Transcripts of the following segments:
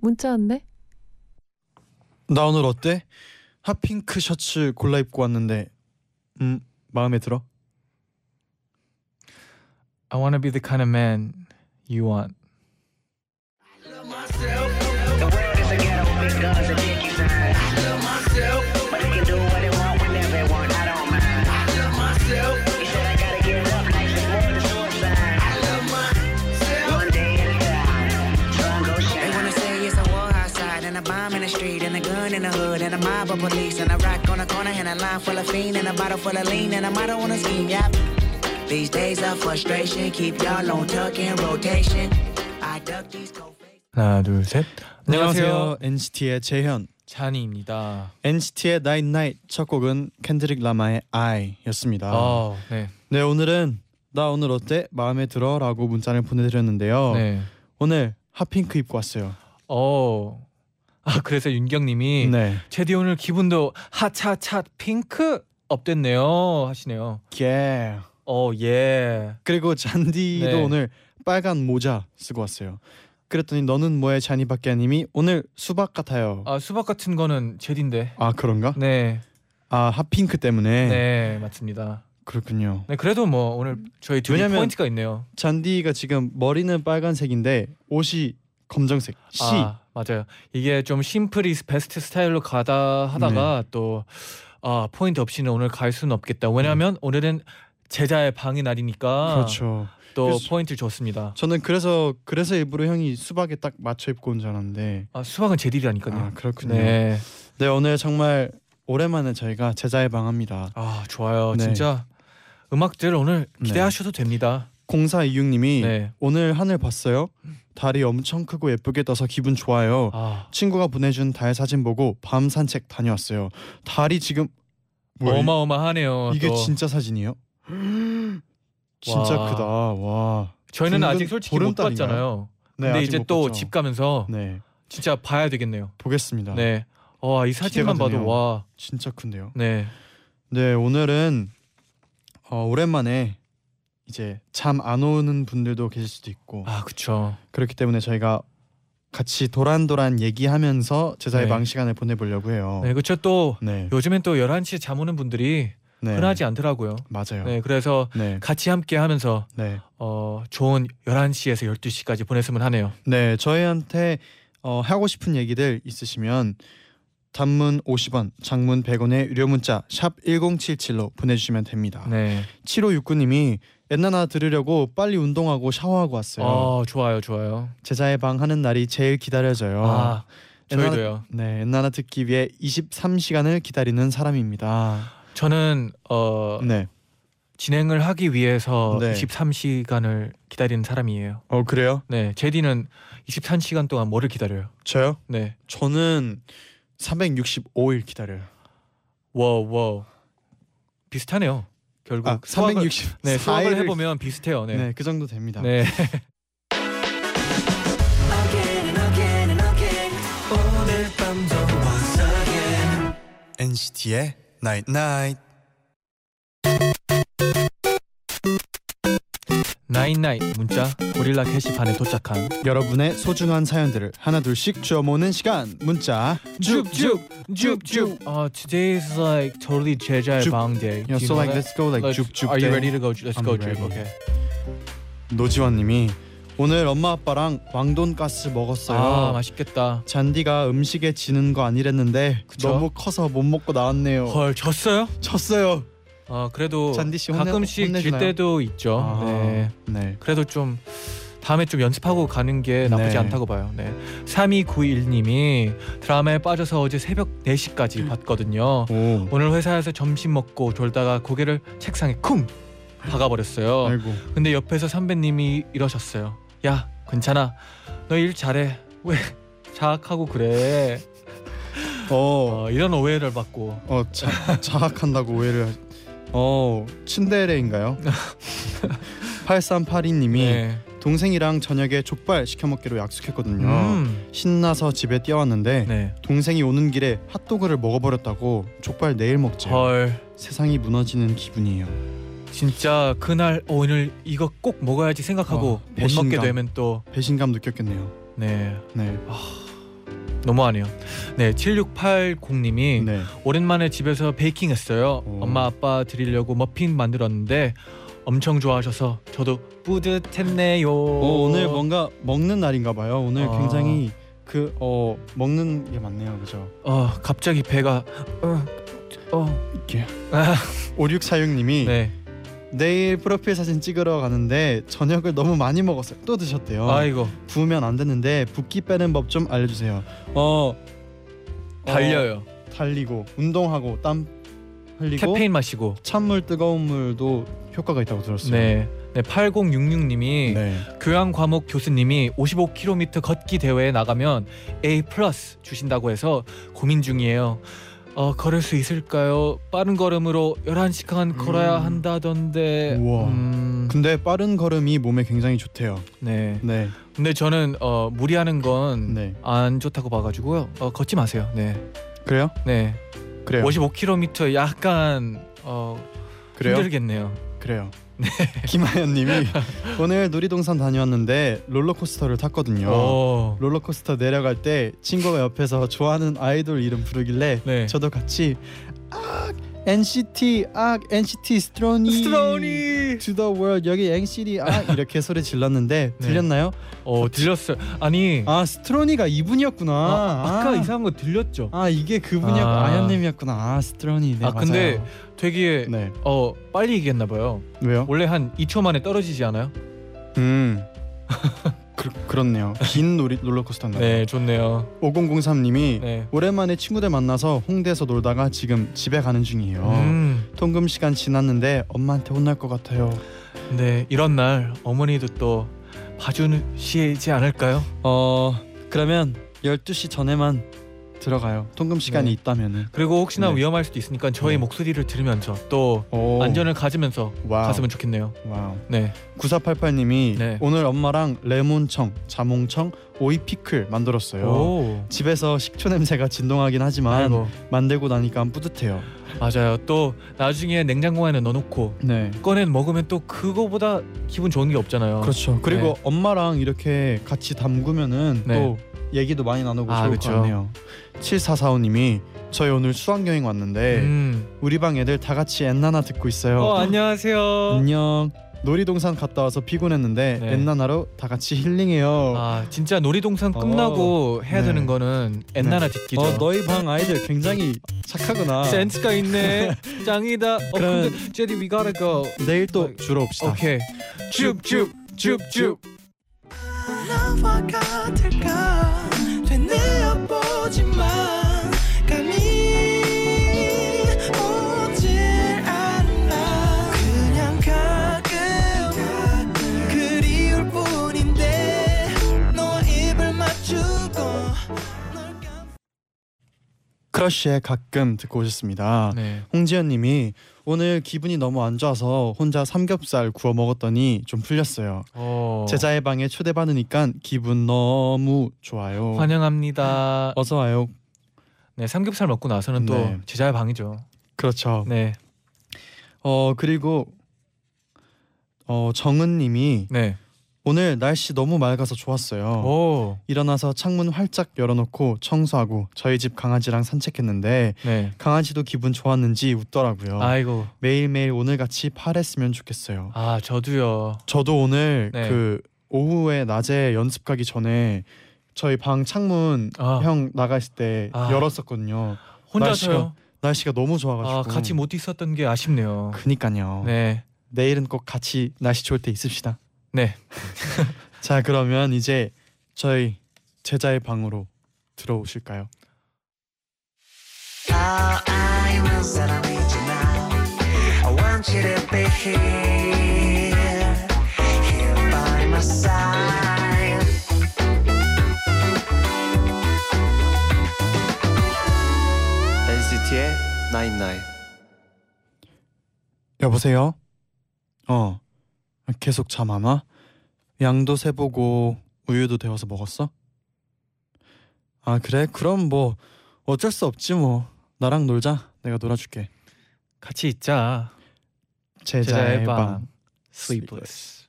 문자 왔네. 나 오늘 어때? 핫핑크 셔츠 골라 입고 왔는데 음 마음에 들어? I want to be the kind of man you want. A hood and a mob of police and a rock on the corner and a line full of fiend and a bottle full of lean and a motto on a scheme. Yep. These days of frustration keep y'all on tuck in rotation. I duck these cold. 하나 둘 셋. 안녕하세요. NCT의 재현 찬이입니다. NCT의 Night Night 첫 곡은 켄드릭 라마의 I였습니다 어, 네. 네 오늘은 나 오늘 어때? 마음에 들어? 라고 문자를 보내드렸는데요 네. 오늘 핫핑크 입고 왔어요 어. 아 그래서 윤경님이 네 제디 오늘 기분도 하차차 핑크 업됐네요 하시네요. yeah. 어 예. 그리고 잔디도 네. 오늘 빨간 모자 쓰고 왔어요 그랬더니 너는 뭐해 잔이 박기아님이 오늘 수박 같아요 아 수박 같은 거는 제디인데. 아 그런가? 네. 아 핫핑크 때문에 네 맞습니다. 그렇군요. 네 그래도 뭐 오늘 저희 둘이 포인트가 있네요. 잔디가 지금 머리는 빨간색인데 옷이 검정색. C. 아 맞아요. 이게 좀 심플이 베스트 스타일로 가다 하다가 또 아, 포인트 없이는 오늘 갈 수는 없겠다. 왜냐하면 오늘은 제자의 방의 날이니까 그렇죠. 또 그래서- 포인트 줬습니다. 저는 그래서 그래서 일부러 형이 수박에 딱 맞춰 입고 온 줄 알았는데. 아 수박은 제딜이라니까요. 아 그렇군요. 네. 네. 오늘 정말 오랜만에 저희가 제자의 방 합니다. 아 좋아요. 네. 진짜 음악들 오늘 네. 기대하셔도 됩니다. 0426님이 네. 오늘 하늘 봤어요? 달이 엄청 크고 예쁘게 떠서 기분 좋아요. 아 친구가 보내준 달 사진 보고 밤 산책 다녀왔어요. 달이 지금 뭐야, 어마어마하네요. 이게 또. 진짜 사진이에요? 진짜 와. 크다. 와. 저희는 아직 솔직히 못? 봤잖아요. 네, 근데 이제 못 또. 집 가면서 네. 진짜 봐야 되겠네요. 보겠습니다. 네. 와 이 사진만 봐도. 와. 진짜 큰데요. 네. 네, 오늘은 어, 오랜만에 이제 잠 안 오는 분들도 계실 수도 있고 아 그쵸. 그렇기 때문에 저희가 같이 도란도란 얘기하면서 제자의 네. 방 시간을 보내보려고 해요. 네 그쵸 또 네, 요즘엔 또 11시에 잠 오는 분들이 네. 흔하지 않더라고요. 맞아요. 네 그래서 네, 같이 함께 하면서 네, 어 좋은 11시에서 12시까지 보냈으면 하네요. 네. 저희한테 어, 하고 싶은 얘기들 있으시면 단문 50원, 장문 100원의 유료 문자 샵 #1077로 보내주시면 됩니다. 네. 7569님이 옛나나 들으려고 빨리 운동하고 샤워하고 왔어요. 어 좋아요 좋아요. 제자의 방 하는 날이 제일 기다려져요. 아 옛날- 저희도요. 네, 옛나나 듣기 위해 23시간을 기다리는 사람입니다. 저는 어 네. 진행을 하기 위해서 네. 23시간을 기다리는 사람이에요. 어 그래요? 네, 제디는 23시간 동안 뭐를 기다려요? 저요? 네, 저는 365일 기다려요. wow wow 비슷하네요. 결국 아, 수학을, 360. 네 수학을 4일을 해보면 비슷해요. 네. 네, 그 정도 됩니다. 네. NCT의 Night Night. 나인나인 문자 고릴라 게시판에 도착한 여러분의 소중한 사연들을 하나 둘씩 주워 모는 시간. 문자 쭉쭉쭉쭉. Uh, today is like totally 제자의 쭉. 방 day. Yeah, Do you so know like that? let's go like Let's- 줍줍. Are you ready to go? Let's I'm go 줍. ready. Okay. 노지환님이 오늘 엄마 아빠랑 왕돈가스 먹었어요. 아 맛있겠다. 잔디가 음식에 지는 거 아니랬는데 그쵸? 너무 커서 못 먹고 나왔네요. 헐 졌어요? 졌어요. 아 그래도 잔디 씨 혼내- 가끔씩 질 혼내주나요? 때도 있죠. 아, 네. 네. 그래도 좀 다음에 좀 연습하고 가는 게 나쁘지 네. 않다고 봐요. 네. 3291님이 드라마에 빠져서 어제 새벽 4시까지 봤거든요. 오. 오늘 회사에서 점심 먹고 졸다가 고개를 책상에 쿵 박아버렸어요. 아이고. 근데 옆에서 선배님이 이러셨어요. 야 괜찮아 너 일 잘해 왜 자학하고 그래. 어, 어, 이런 오해를 받고. 어 자, 자학한다고 오해를 하... 어 츤데레인가요? 8382님이 네. 동생이랑 저녁에 족발 시켜 먹기로 약속했거든요. 음. 신나서 집에 뛰어왔는데 네. 동생이 오는 길에 핫도그를 먹어버렸다고 족발 내일 먹자. 헐. 세상이 무너지는 기분이에요. 진짜 그날 어, 오늘 이거 꼭 먹어야지 생각하고 어, 못 먹게 배신감. 되면 또 배신감 느꼈겠네요. 네. 네, 너무하네요. 네, 7680님이 네. 오랜만에 집에서 베이킹 했어요. 오. 엄마 아빠 드리려고 머핀 만들었는데 엄청 좋아하셔서 저도 뿌듯했네요. 어, 오늘 뭔가 먹는 날인가 봐요. 오늘 아. 굉장히 그 어 먹는 게 많네요, 그죠? 어 갑자기 배가 어, 어. 이렇게 아, 5646님이 네. 내일 프로필 사진 찍으러 가는데 저녁을 너무 많이 먹었어요. 또 드셨대요. 아이고 부으면 안 되는데 붓기 빼는 법 좀 알려주세요. 어 달려요. 어, 달리고 운동하고 땀 흘리고 캐페인 마시고. 찬물 뜨거운 물도 효과가 있다고 들었어요. 네. 네, 8066님이 네. 교양 과목 교수님이 55km 걷기 대회에 나가면 A 플러스 주신다고 해서 고민 중이에요. 어, 걸을 수 있을까요? 빠른 걸음으로 11시간 걸어야 음. 한다던데. 우와. 음, 근데 빠른 걸음이 몸에 굉장히 좋대요. 네. 네. 근데 저는 어, 무리하는 건 안 네. 좋다고 봐 가지고요. 어, 걷지 마세요. 네. 그래요? 네. 그래요. 55km 약간 어, 그래요? 힘들겠네요. 그래요. 김하연 님이 오늘 놀이동산 다녀왔는데 롤러코스터를 탔거든요. 오. 롤러코스터 내려갈 때 친구가 옆에서 좋아하는 아이돌 이름 부르길래 네. 저도 같이 악 NCT 악 NCT 스트로니 스트로니. to the world 여기 NCT 악 이렇게 소리 질렀는데 네. 들렸나요? 어 들렸어요. 아니 아 스트로니가 이분이었구나. 아, 아까 아, 이상한 거 들렸죠. 아 이게 그분이었고 아. 아. 연님이었구나 아 스트로니. 네, 아, 근데 맞아요. 되게 네 어 빨리 얘기했나 봐요. 왜요? 원래 한 2초 만에 떨어지지 않아요? 음 그, 그렇네요. 긴 놀이, 롤러코스터인가요? 네, 좋네요. 5003님이 네. 오랜만에 친구들 만나서 홍대에서 놀다가 지금 집에 가는 중이에요. 음, 통금 시간 지났는데 엄마한테 혼날 것 같아요. 네 이런 날 어머니도 또 봐주시지 않을까요? 어 그러면 12시 전에만 들어가요. 통금 시간이 네. 있다면은. 그리고 혹시나 네. 위험할 수도 있으니까 저희 네. 목소리를 들으면서 또 오. 안전을 가지면서 Wow. 갔으면 좋겠네요. Wow. 네. 9488님이 네. 오늘 엄마랑 레몬청, 자몽청, 오이 피클 만들었어요. 오. 집에서 식초 냄새가 진동하긴 하지만 아이고 만들고 나니까 뿌듯해요. 맞아요. 또 나중에 냉장고 안에 넣어놓고 네. 꺼내 먹으면 또 그거보다 기분 좋은 게 없잖아요. 그렇죠. 그리고 엄마랑 이렇게 같이 담그면은 네. 또 얘기도 많이 나누고 아, 좋을 그쵸. 것 같네요. 7445님이 저희 오늘 수학 여행 왔는데 음. 우리 방 애들 다 같이 엔나나 듣고 있어요. 어 안녕하세요. 안녕. 놀이동산 갔다 와서 피곤했는데 네. 엔나나로 다 같이 힐링해요. 아 진짜 놀이동산 끝나고 해야 네. 되는 거는 엔나나 듣기죠. 어, 너희 방 아이들 굉장히 착하구나. 센스가 있네. 짱이다. 어 그럼- 근데 제디 we gotta go. 내일 또 주러 옵시다. 오케이. 줍줍 줍줍. 나와 같을까 크러쉬의 가끔 듣고 오셨습니다. 네. 홍지연님이 오늘 기분이 너무 안 좋아서 혼자 삼겹살 구워 먹었더니 좀 풀렸어요. 어. 제자의 방에 초대받으니까 기분 너무 좋아요. 환영합니다. 어서 와요. 네 삼겹살 먹고 나서는 또 네. 제자의 방이죠. 그렇죠. 네. 어 그리고 어 정은님이 네. 오늘 날씨 너무 맑아서 좋았어요. 오. 일어나서 창문 활짝 열어놓고 청소하고 저희 집 강아지랑 산책했는데 네. 강아지도 기분 좋았는지 웃더라고요. 아이고. 매일매일 오늘같이 파랬으면 좋겠어요. 아 저도요. 저도 오늘 네. 그 오후에 낮에 연습 가기 전에 저희 방 창문 아. 형 나갔을 때 아. 열었었거든요. 혼자서요. 날씨가 너무 좋아가지고. 아 같이 못 있었던 게 아쉽네요. 그니까요. 네. 내일은 꼭 같이 날씨 좋을 때 있읍시다. 네. 자 그러면 이제 저희 제자의 방으로 들어오실까요? NCT의 여보세요? 어 계속 잠 안 와? 양도 세보고 우유도 데워서 먹었어? 아 그래? 그럼 뭐 어쩔 수 없지 뭐. 나랑 놀자. 내가 놀아줄게. 같이 있자. 제자의 제자의 방. 방. Sleepless.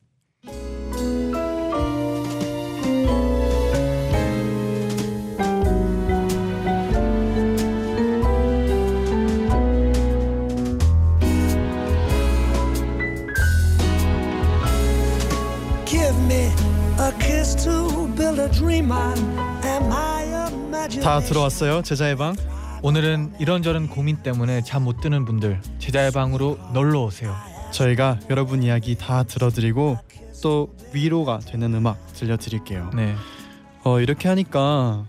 다 들어왔어요. 제자의 방. 오늘은 이런저런 고민 때문에 잠 못 드는 분들 제자의 방으로 놀러 오세요. 저희가 여러분 이야기 다 들어드리고 또 위로가 되는 음악 들려드릴게요. 네. 어 이렇게 하니까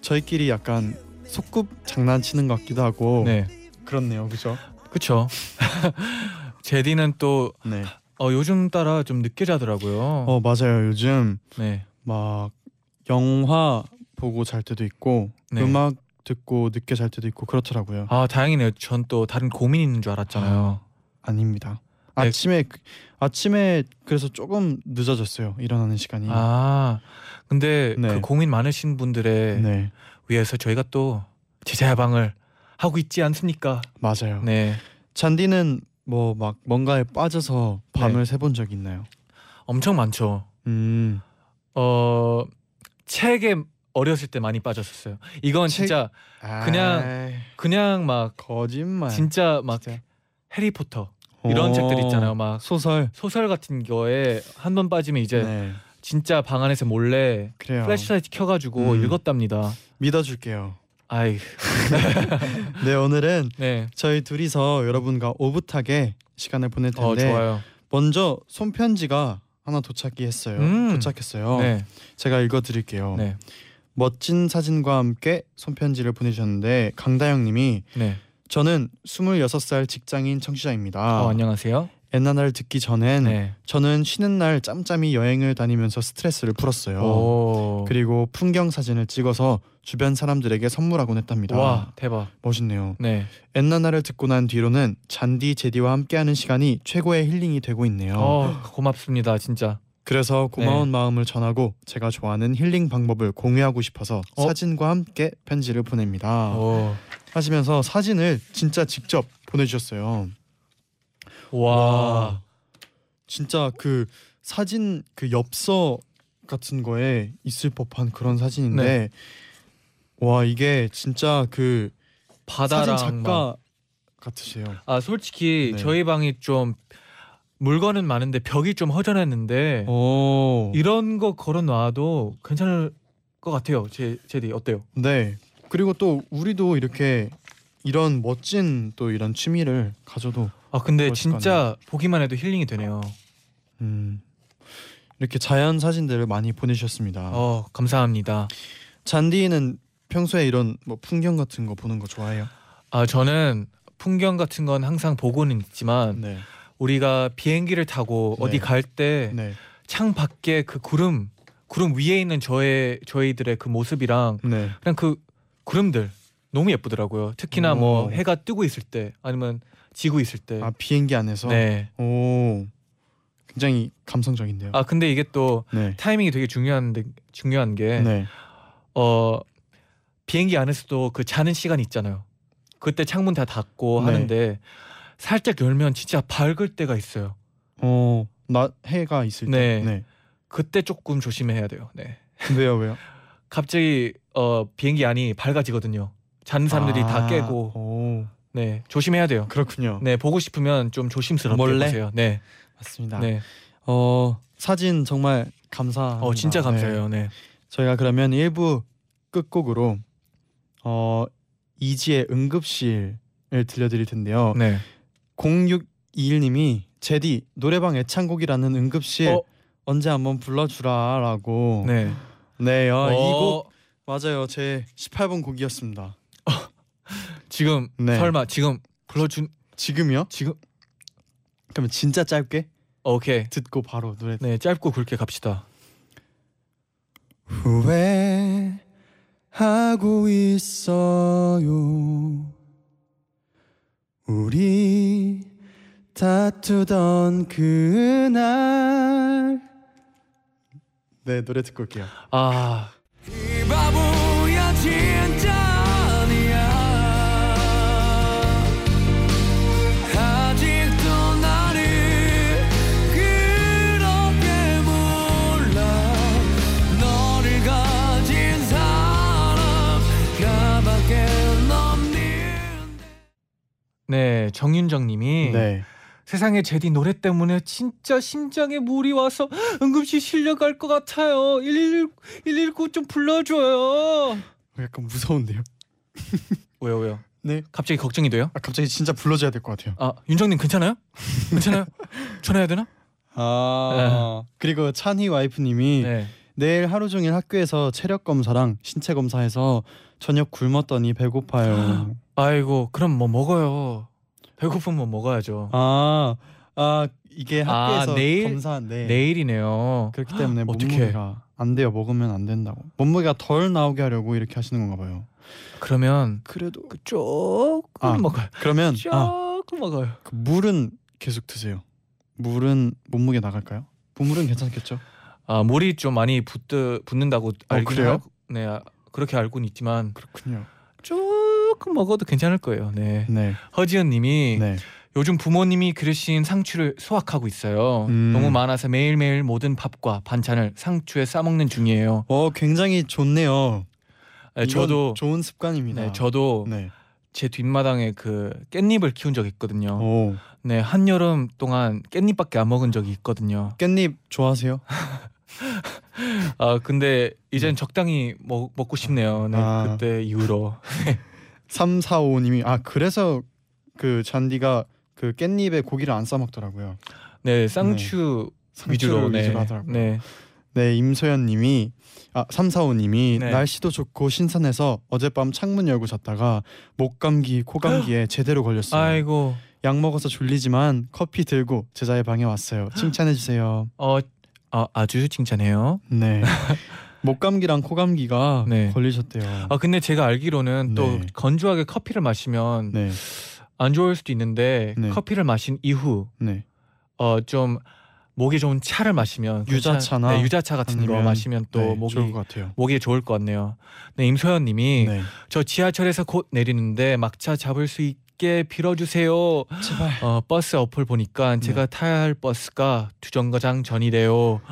저희끼리 약간 속꿉 장난치는 것 같기도 하고 네. 그렇네요, 그죠? 그쵸. 제디는 또 네. 어, 요즘 따라 좀 늦게 자더라고요. 어 맞아요. 요즘 네. 막 영화 보고 잘 때도 있고 네. 음악 듣고 늦게 잘 때도 있고 그렇더라고요. 아 다행이네요. 전 또 다른 고민 있는 줄 알았잖아요. 아 닙니다. 네. 아침에 그- 아침에 그래서 조금 늦어졌어요. 일어나는 시간이. 아 근데 네. 그 고민 많으신 분들의 네, 위해서 저희가 또 제자의 방을 하고 있지 않습니까? 맞아요. 네. 잔디는 뭐 막 뭔가에 빠져서 밤을 네. 새본 적 있나요? 엄청 많죠. 음, 어 책에 어렸을 때 많이 빠졌었어요. 이건 책? 진짜 그냥 아이, 그냥 막 거짓말. 진짜 막 진짜. 해리포터 이런 어, 책들 있잖아요. 막 소설. 소설 같은 거에 한 번 빠지면 이제 네, 진짜 방 안에서 몰래 그래요. flashlight 켜가지고 음. 읽었답니다. 믿어줄게요. 아이, 네, 오늘은 네, 저희 둘이서 여러분과 오붓하게 시간을 보낼 어 텐데 좋아요. 먼저 손편지가 하나 도착이 했어요. 음. 도착했어요. 네, 제가 읽어드릴게요. 네, 멋진 사진과 함께 손편지를 보내주셨는데 강다영님이 네. 저는 26살 직장인 청취자입니다. 어, 안녕하세요. 엔나나를 듣기 전엔 네. 저는 쉬는 날 짬짬이 여행을 다니면서 스트레스를 풀었어요. 오, 그리고 풍경 사진을 찍어서 주변 사람들에게 선물하곤 했답니다. 와 대박. 멋있네요. 네. 엔나나를 듣고 난 뒤로는 잔디 제디와 함께하는 시간이 최고의 힐링이 되고 있네요. 어 고맙습니다 진짜. 그래서 고마운 네. 마음을 전하고 제가 좋아하는 힐링 방법을 공유하고 싶어서 어? 사진과 함께 편지를 보냅니다. 오, 하시면서 사진을 진짜 직접 보내주셨어요. 와. 진짜 그 사진 그 엽서 같은 거에 있을 법한 그런 사진인데 네. 와 이게 진짜 그 바다랑 사진 막- 작가 같으세요. 아 솔직히 네. 저희 방이 좀 물건은 많은데 벽이 좀 허전했는데 오. 이런 거 걸어 놔도 괜찮을 것 같아요. 제 제디 어때요? 네. 그리고 또 우리도 이렇게 이런 멋진 또 이런 취미를 가져도 아 근데 것 진짜 보기만 해도 힐링이 되네요. 음, 이렇게 자연 사진들을 많이 보내주셨습니다. 어 감사합니다. 잔디는 평소에 이런 뭐 풍경 같은 거 보는 거 좋아해요? 아 저는 풍경 같은 건 항상 보고는 있지만 네. 우리가 비행기를 타고 네. 어디 갈 때 창 네. 밖에 그 구름 구름 위에 있는 저의 저희들의 그 모습이랑 네. 그냥 그 구름들 너무 예쁘더라고요. 특히나 뭐 오. 해가 뜨고 있을 때 아니면 지고 있을 때. 아 비행기 안에서. 네. 오. 굉장히 감성적인데요. 아 근데 이게 또 네. 타이밍이 되게 중요한데 중요한 게 네. 어 비행기 안에서도 그 자는 시간이 있잖아요. 그때 창문 다 닫고 네. 하는데 살짝 열면 진짜 밝을 때가 있어요. 어, 낮 해가 있을 때. 네. 네. 그때 조금 조심해야 돼요. 네. 왜요, 왜요? 갑자기 어 비행기 안이 밝아지거든요. 자는 사람들이 다 아, 깨고 오. 네 조심해야 돼요. 그렇군요. 네 보고 싶으면 좀 조심스럽게 몰래? 보세요. 네, 맞습니다. 네. 어, 사진 정말 감사. 어 진짜 감사해요. 네. 저희가 그러면 1부 끝곡으로 어 이지의 응급실을 들려드릴 텐데요. 네. 0621님이 제디 노래방 애창곡이라는 응급실 어? 언제 한번 불러주라라고. 네. 네, 어, 어, 이곡 맞아요. 제 18번 곡이었습니다. 지금 네. 설마 지금 불러준 지금요? 지금 그러면 진짜 짧게 오케이. 듣고 바로 노래. 네 짧고 굵게 갑시다. 후회하고 있어요. 우리 다투던 그날 네 노래 듣고 올게요 아 네, 정윤정님이 네 세상에 제디 노래 때문에 진짜 심장에 물이 와서 응급실 실려갈 것 같아요. 119, 119좀 불러줘요. 약간 무서운데요 왜요, 왜요? 네 갑자기 걱정이 돼요? 아, 갑자기 진짜 불러줘야 될 것 같아요 아, 윤정님 괜찮아요? 괜찮아요? 전화해야 되나? 아 그리고 찬희 와이프님이 네. 내일 하루 종일 학교에서 체력 검사랑 신체 검사해서 저녁 굶었더니 배고파요. 아이고, 그럼 뭐 먹어요. 배고프면 먹어야죠. 아, 아 이게 아, 학교에서 내일? 검사인데 내일이네요. 그렇기 때문에 어떡해. 몸무게가 안 돼요. 먹으면 안 된다고. 몸무게가 덜 나오게 하려고 이렇게 하시는 건가 봐요. 그러면 그래도 그 조금 아, 먹어요. 그러면 아, 조금 먹어요. 그 물은 계속 드세요. 물은 몸무게 나갈까요? 물은 괜찮겠죠? 아, 물이 좀 많이 붙드, 붙는다고 알긴 어, 그래요? 네, 아, 그렇게 알고는 있지만 그렇군요. 조 금 먹어도 괜찮을 거예요. 네. 네, 허지연 님이 네. 요즘 부모님이 그리신 상추를 수확하고 있어요. 음. 너무 많아서 매일매일 모든 밥과 반찬을 상추에 싸먹는 중이에요. 어, 굉장히 좋네요. 네, 저도 좋은 습관입니다. 네, 저도 네. 제 뒷마당에 그 깻잎을 키운 적이 있거든요. 오, 네, 한 여름 동안 깻잎밖에 안 먹은 적이 있거든요. 깻잎 좋아하세요? 아, 근데 이젠 적당히 먹, 먹고 싶네요. 네, 아. 그때 이후로. 345님이 아 그래서 그 잔디가 그 깻잎에 고기를 안 싸먹더라고요. 네, 쌍추 위주로 상추를 네. 위주로 하더라고요. 네. 네, 임소연님이 아 345님이 네. 날씨도 좋고 신선해서 어젯밤 창문 열고 잤다가 목 감기, 코 감기에 제대로 걸렸어요. 아이고. 약 먹어서 졸리지만 커피 들고 제자의 방에 왔어요. 칭찬해 주세요. 어, 아, 아주 칭찬해요. 네. 목 감기랑 코 감기가 네. 걸리셨대요. 아, 근데 제가 알기로는 또 네. 건조하게 커피를 마시면 네, 안 좋을 수도 있는데 네. 커피를 마신 이후 네. 어좀 목에 좋은 차를 마시면 유자차나 네, 유자차 같은 거 아니면- 마시면 또 네, 목이 좋을 것 같아요. 목에 좋을 것 같네요. 네, 임소연님이 네. 저 지하철에서 곧 내리는데 막차 잡을 수 있게 빌어주세요. 제발. 어, 버스 어플 보니까 네. 제가 타야 할 버스가 주정거장 전이래요.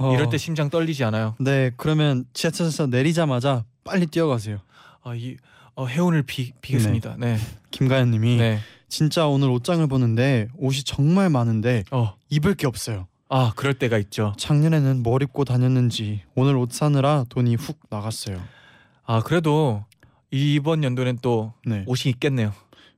어, 이럴 때 심장 떨리지 않아요? 네, 그러면 지하철에서 내리자마자 빨리 뛰어가세요. 아, 이 어, 해운을 비, 비겠습니다. 네. 김가연님이 네. 진짜 오늘 옷장을 보는데 옷이 정말 많은데 어. 입을 게 없어요. 아, 그럴 때가 있죠. 작년에는 뭘 입고 다녔는지 오늘 옷 사느라 돈이 훅 나갔어요. 아, 그래도 이번 연도는 또 네, 옷이 있겠네요.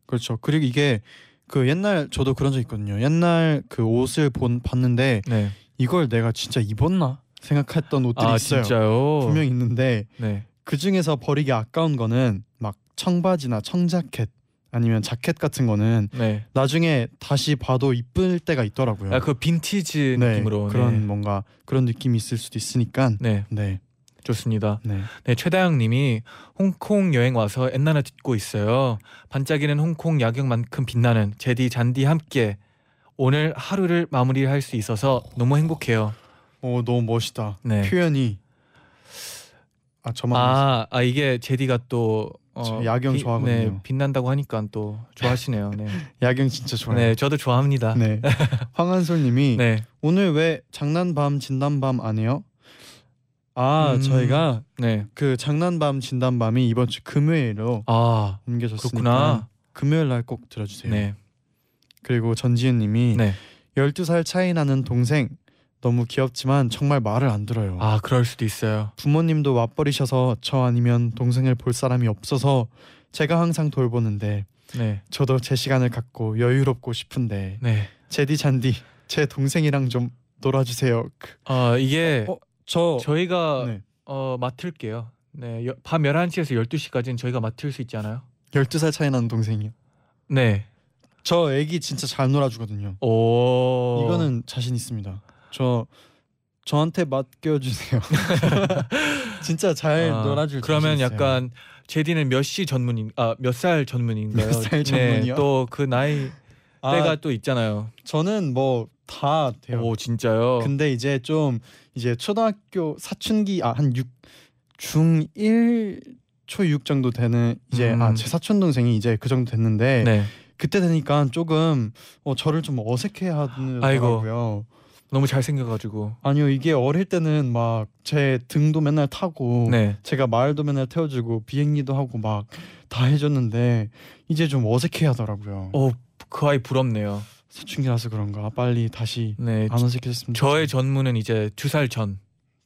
그렇죠. 그리고 이게 그 옛날 저도 그런 적 있거든요. 옛날 그 옷을 본 봤는데 네. 이걸 내가 진짜 입었나 생각했던 옷들이 아, 있어요. 진짜요? 분명 히 있는데 네. 그 중에서 버리기 아까운 거는 막 청바지나 청자켓 아니면 자켓 같은 거는 네. 나중에 다시 봐도 이쁠 때가 있더라고요. 아, 그 빈티지 네, 느낌으로 그런 네. 뭔가 그런 느낌이 있을 수도 있으니까 네, 네, 좋습니다. 네. 네, 최다영 님이 홍콩 여행 와서 엔나나 듣고 있어요. 반짝이는 홍콩 야경만큼 빛나는 제디 잔디 함께 오늘 하루를 마무리할 수 있어서 너무 행복해요. 오 너무 멋있다. 네. 표현이 아 저만 아, 아 이게 제디가 또 어, 저 야경 비- 좋아하거든요. 네, 빛난다고 하니까 또 좋아하시네요. 네. 야경 진짜 좋아요. 네, 저도 좋아합니다. 네. 황한솔님이 네. 오늘 왜 장난밤 진단밤 안 해요? 아 음. 저희가 네. 그 장난밤 진단밤이 이번 주 금요일로 아, 옮겨졌으니까 그렇구나. 금요일 날 꼭 들어주세요. 네. 그리고 전지은님이 네. 12살 차이 나는 동생 너무 귀엽지만 정말 말을 안 들어요. 아, 그럴 수도 있어요. 부모님도 맞벌이셔서 저 아니면 동생을 볼 사람이 없어서 제가 항상 돌보는데 네. 저도 제 시간을 갖고 여유롭고 싶은데 네. 제디 잔디 제 동생이랑 좀 놀아주세요. 그, 어, 이게 어, 저 저희가 네. 어, 맡을게요. 네. 여, 밤 11시에서 12시까지는 저희가 맡을 수 있지 않아요? 12살 차이 나는 동생이요. 네. 저 애기 진짜 잘 놀아주거든요. 오. 이거는 자신 있습니다. 저 저한테 맡겨 주세요. 진짜 잘 아, 놀아줄 그러면. 약간 제디는 몇 시 전문인 아몇 살 전문인가요? 몇 살 전문이요? 네, 또그 나이 아, 때가 또 있잖아요. 저는 뭐 다 돼요. 오 진짜요? 근데 이제 좀 이제 초등학교 사춘기 아한 6 중1 초 6 정도 되는 이제 음. 아제 사촌 동생이 이제 그 정도 됐는데 네. 그때 되니까 조금 어, 저를 좀 어색해 하더라고요. 너무 잘 생겨가지고. 아니요 이게 어릴 때는 막 제 등도 맨날 타고 네. 제가 말도 맨날 태워주고 비행기도 하고 막 다 해줬는데 이제 좀 어색해 하더라고요. 어그 아이 부럽네요. 사춘기라서 그런가 빨리 다시 네. 안 어색해졌으면 저의 전무는 이제 두 살 전.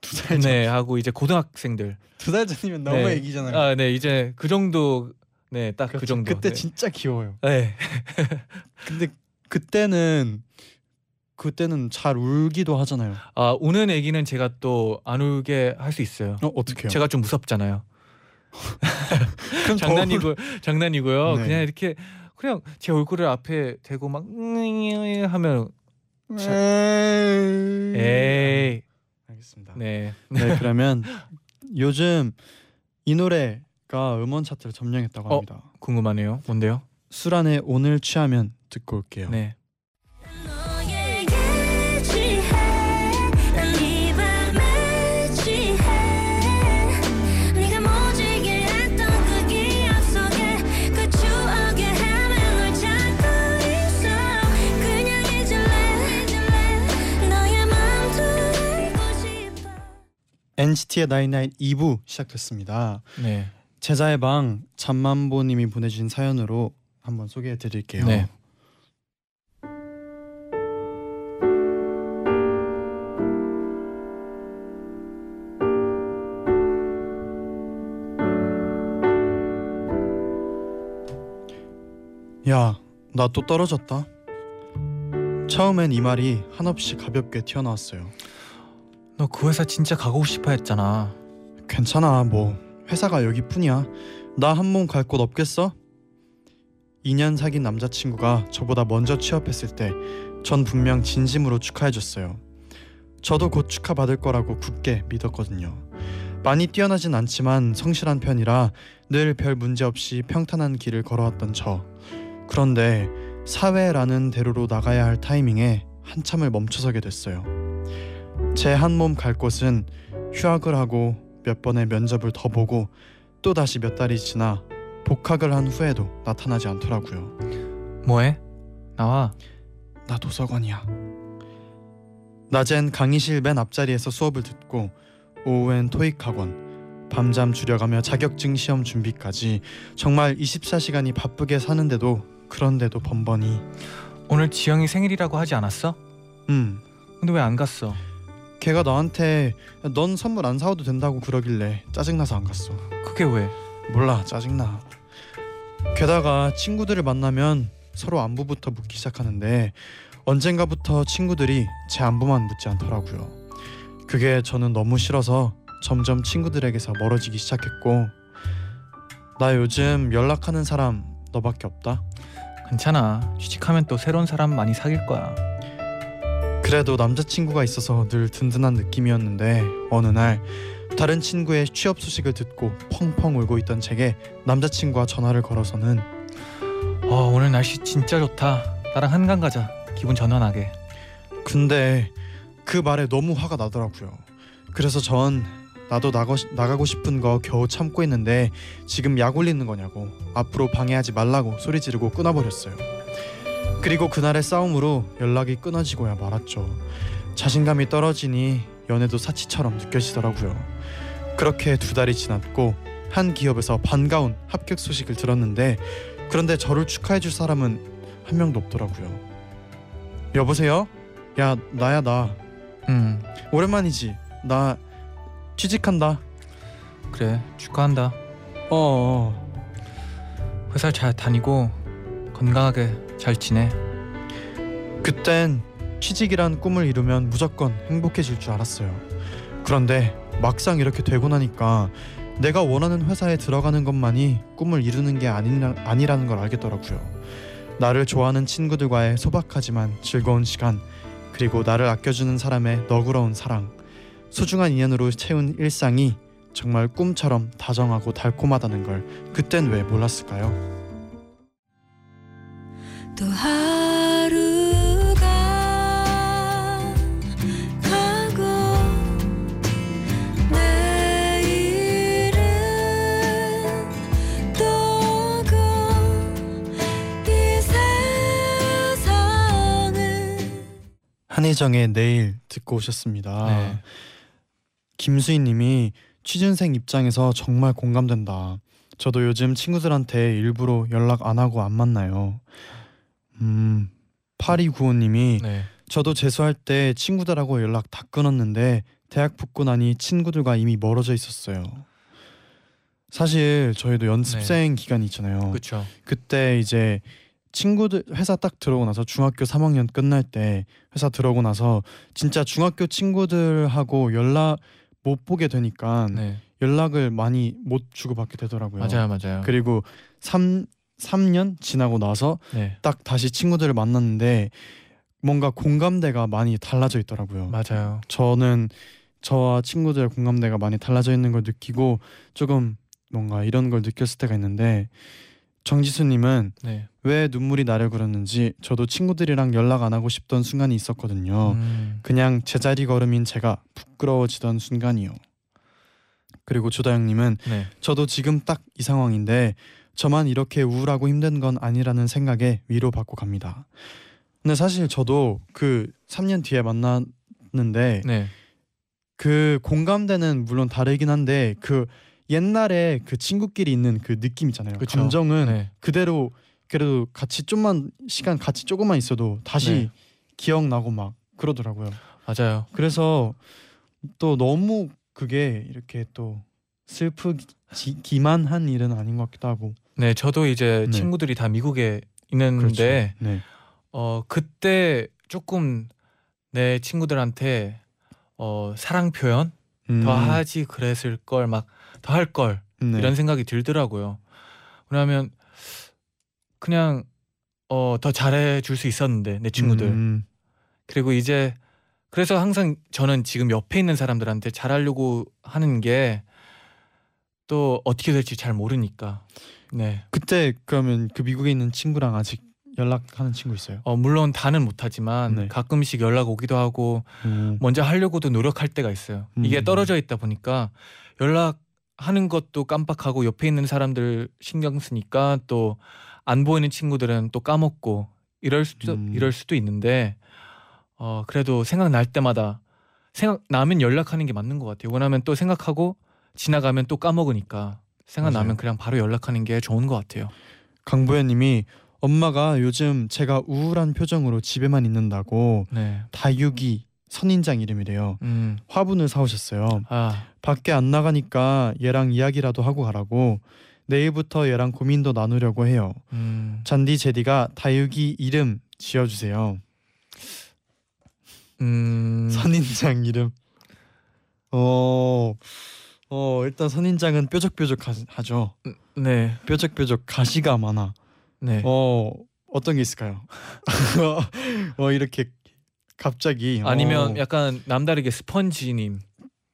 두살 네 하고 이제 고등학생들. 두 살 전이면 너무 네. 애기잖아요. 아, 네 이제 그 정도. 네, 딱그 그렇죠. 정도. 그때 네. 진짜 귀여워요. 네. 근데 그때는 그때는 잘 울기도 하잖아요. 아 우는 애기는 제가 또 안 울게 할 수 있어요. 어 어떻게요? 제가 좀 무섭잖아요. 장난이고 장난이고요. 네. 그냥 이렇게 그냥 제 얼굴을 앞에 대고 막 하면 울- 에이. 에이 알겠습니다. 네. 네 그러면 요즘 이 노래 가 음원 차트를 점령했다고 어? 합니다. 궁금하네요. 뭔데요? 술안에 오늘 취하면 듣고 올게요. 네. NCT의 나인나인 2부 시작됐습니다. 네. 제자의 방 잠만보님이 보내주신 사연으로 한번 소개해 드릴게요. 네. 야, 나 또 떨어졌다. 처음엔 이 말이 한없이 가볍게 튀어나왔어요. 너 그 회사 진짜 가고 싶어 했잖아. 괜찮아, 뭐 회사가 여기뿐이야. 나 한 몸 갈 곳 없겠어? 2년 사귄 남자친구가 저보다 먼저 취업했을 때 전 분명 진심으로 축하해줬어요. 저도 곧 축하받을 거라고 굳게 믿었거든요. 많이 뛰어나진 않지만 성실한 편이라 늘 별 문제 없이 평탄한 길을 걸어왔던 저. 그런데 사회라는 대로로 나가야 할 타이밍에 한참을 멈춰서게 됐어요. 제 한 몸 갈 곳은 휴학을 하고 몇 번의 면접을 더 보고 또 다시 몇 달이 지나 복학을 한 후에도 나타나지 않더라고요. 뭐해? 나와. 나 도서관이야. 낮엔 강의실 맨 앞자리에서 수업을 듣고 오후엔 토익 학원, 밤잠 줄여가며 자격증 시험 준비까지 정말 24시간이 바쁘게 사는데도 그런데도 번번이 오늘 지영이 생일이라고 하지 않았어? 음 근데 왜 안 갔어? 걔가 나한테 넌 선물 안 사와도 된다고 그러길래 짜증나서 안 갔어. 그게 왜? 몰라 짜증나 게다가 친구들을 만나면 서로 안부부터 묻기 시작하는데 언젠가부터 친구들이 제 안부만 묻지 않더라고요 그게 저는 너무 싫어서 점점 친구들에게서 멀어지기 시작했고 나 요즘 연락하는 사람 너밖에 없다 괜찮아. 취직하면 또 새로운 사람 많이 사귈 거야. 그래도 남자친구가 있어서 늘 든든한 느낌이었는데 어느 날 다른 친구의 취업 소식을 듣고 펑펑 울고 있던 제게 남자친구가 전화를 걸어서는 어, 오늘 날씨 진짜 좋다. 나랑 한강 가자. 기분 전환하게. 근데 그 말에 너무 화가 나더라고요. 그래서 전 나도 나가, 나가고 싶은 거 겨우 참고 있는데 지금 약 올리는 거냐고 앞으로 방해하지 말라고 소리 지르고 끊어버렸어요. 그리고 그날의 싸움으로 연락이 끊어지고야 말았죠. 자신감이 떨어지니 연애도 사치처럼 느껴지더라고요. 그렇게 두 달이 지났고 한 기업에서 반가운 합격 소식을 들었는데 그런데 저를 축하해 줄 사람은 한 명도 없더라고요. 여보세요? 야 나야 나 음, 오랜만이지 나 취직한다 그래. 축하한다. 어, 회사 잘 다니고 건강하게 잘 지내. 그땐 취직이란 꿈을 이루면 무조건 행복해질 줄 알았어요 그런데 막상 이렇게 되고 나니까 내가 원하는 회사에 들어가는 것만이 꿈을 이루는 게 아니라, 아니라는 걸 알겠더라고요 나를 좋아하는 친구들과의 소박하지만 즐거운 시간 그리고 나를 아껴주는 사람의 너그러운 사랑 소중한 인연으로 채운 일상이 정말 꿈처럼 다정하고 달콤하다는 걸 그땐 왜 몰랐을까요? 한혜정의 내일 듣고 오셨습니다. 네. 김수희님이 취준생 입장에서 정말 공감된다. 저도 요즘 친구들한테 일부러 연락 안 하고 안 만나요. 음, 8295님이 네. 저도 재수할 때 친구들하고 연락 다 끊었는데 대학 붙고 나니 친구들과 이미 멀어져 있었어요. 사실 저희도 연습생 기간이 있잖아요. 그렇죠. 그때 이제 친구들 회사 딱 들어오고 나서 중학교 3학년 끝날 때 회사 들어오고 나서 진짜 중학교 친구들하고 연락 못 보게 되니까 네. 연락을 많이 못 주고받게 되더라고요. 맞아요, 맞아요. 그리고 3 3년 지나고 나서 네. 딱 다시 친구들을 만났는데 뭔가 공감대가 많이 달라져 있더라고요. 맞아요. 저는 저와 친구들의 공감대가 많이 달라져 있는 걸 느끼고 조금 뭔가 이런 걸 느꼈을 때가 있는데 정지수님은 네. 왜 눈물이 나를 그렸는지 저도 친구들이랑 연락 안 하고 싶던 순간이 있었거든요. 음, 그냥 제자리 걸음인 제가 부끄러워지던 순간이요. 그리고 조다영님은 네. 저도 지금 딱 이 상황인데 저만 이렇게 우울하고 힘든 건 아니라는 생각에 위로받고 갑니다. 근데 사실 저도 그 3년 뒤에 만났는데 네. 그 공감대는 물론 다르긴 한데 그 옛날에 그 친구끼리 있는 그 느낌 있잖아요. 그쵸. 감정은 네. 그대로 그래도 같이 좀만 시간 같이 조금만 있어도 다시 네. 기억나고 막 그러더라고요. 맞아요. 그래서 또 너무 그게 이렇게 또 슬프기만 한 일은 아닌 것 같기도 하고. 네, 저도 이제 네. 친구들이 다 미국에 있는데 네. 어 그때 조금 내 친구들한테 어 사랑 표현 음, 더 하지 그랬을 걸 막 더 할걸 네. 이런 생각이 들더라고요. 왜냐하면 그냥 어 더 잘해 줄 수 있었는데 내 친구들 음, 그리고 이제 그래서 항상 저는 지금 옆에 있는 사람들한테 잘하려고 하는 게 또 어떻게 될지 잘 모르니까 네 그때 그러면 그 미국에 있는 친구랑 아직 연락하는 친구 있어요? 어, 물론 다는 못하지만 네. 가끔씩 연락 오기도 하고 음, 먼저 하려고도 노력할 때가 있어요. 이게 음. 떨어져 있다 보니까 연락하는 것도 깜빡하고 옆에 있는 사람들 신경 쓰니까 또 안 보이는 친구들은 또 까먹고 이럴 수도 음. 이럴 수도 있는데 어 그래도 생각날 때마다 생각 나면 연락하는 게 맞는 것 같아요. 왜냐하면 또 생각하고 지나가면 또 까먹으니까 생각나면 맞아요. 그냥 바로 연락하는 게 좋은 것 같아요. 강보현님이 엄마가 요즘 제가 우울한 표정으로 집에만 있는다고 네. 다육이 선인장 이름이래요. 음. 화분을 사오셨어요. 아 밖에 안 나가니까 얘랑 이야기라도 하고 가라고 내일부터 얘랑 고민도 나누려고 해요. 음. 잔디 제디가 다육이 이름 지어주세요. 음. 선인장 이름. 어, 어 일단 선인장은 뾰족뾰족하죠. 네. 뾰족뾰족 가시가 많아. 네. 어 어떤 게 있을까요? 어 이렇게 갑자기 아니면 어, 약간 남다르게 스펀지님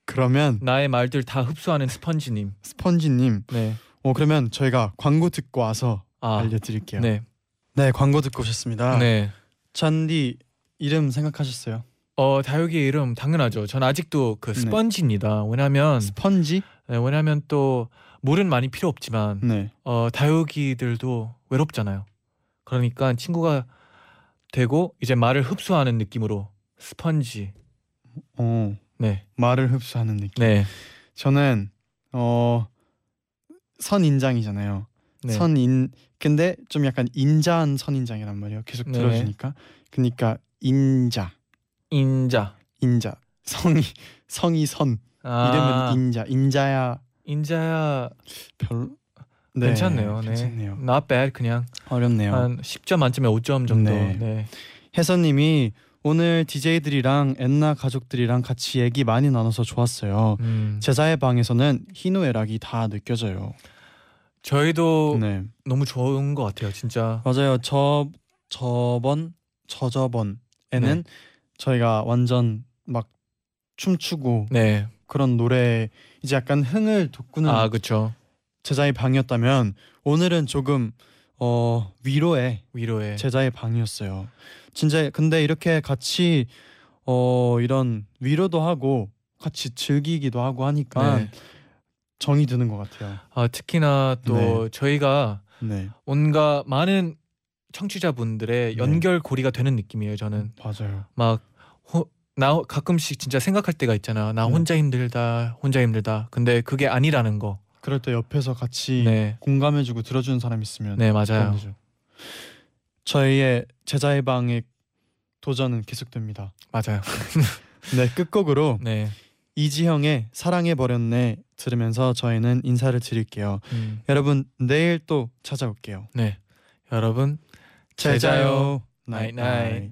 그러면 나의 말들 다 흡수하는 스펀지님 스펀지님 네. 어 그러면 저희가 광고 듣고 와서 아, 알려드릴게요. 네. 네. 광고 듣고 오셨습니다. 네. 잔디 이름 생각하셨어요? 어 다육이 이름 당연하죠. 전 아직도 그 네. 스펀지입니다. 왜냐면 스펀지? 네, 왜냐면 또 물은 많이 필요 없지만 네. 어 다육이들도 외롭잖아요. 그러니까 친구가 되고 이제 말을 흡수하는 느낌으로 스펀지. 어 네. 말을 흡수하는 느낌. 네. 저는 어 선인장이잖아요. 네. 선인 근데 좀 약간 인자한 선인장이란 말이에요. 계속 네. 들어주니까. 그러니까 인자, 인자. 인자. 성이 성이 선. 아, 이름은 인자. 인자야 인자야 별 괜찮네요. 네. 괜찮네요. Not bad 그냥 어렵네요. 한 10점 만점에 5점 정도. 네. 네. 혜선님이 오늘 DJ들이랑 엔나 가족들이랑 같이 얘기 많이 나눠서 좋았어요. 음. 제자의 방에서는 희노애락이 다 느껴져요. 저희도 네, 너무 좋은 것 같아요, 진짜. 맞아요. 저 저번 저저번에는 네. 저희가 완전 막 춤추고 네. 그런 노래 이제 약간 흥을 돋구는 아, 그렇죠. 제자의 방이었다면 오늘은 조금 어 위로의 위로에. 제자의 방이었어요. 진짜 근데 이렇게 같이 어 이런 위로도 하고 같이 즐기기도 하고 하니까 네. 정이 드는 것 같아요. 아, 특히나 또 네. 저희가 네, 온갖 많은 청취자분들의 네. 연결고리가 되는 느낌이에요, 저는. 맞아요. 막 호, 나 가끔씩 진짜 생각할 때가 있잖아. 나 네. 혼자 힘들다, 혼자 힘들다. 근데 그게 아니라는 거. 그럴 때 옆에서 같이 네, 공감해주고 들어주는 사람 있으면 네 맞아요. 도움 되죠. 저희의 제자의 방의 도전은 계속됩니다. 맞아요. 네 끝곡으로 네, 이지형의 사랑해 버렸네 들으면서 저희는 인사를 드릴게요. 음, 여러분 내일 또 찾아올게요. 네. 여러분 제자요. 나잇, 나잇.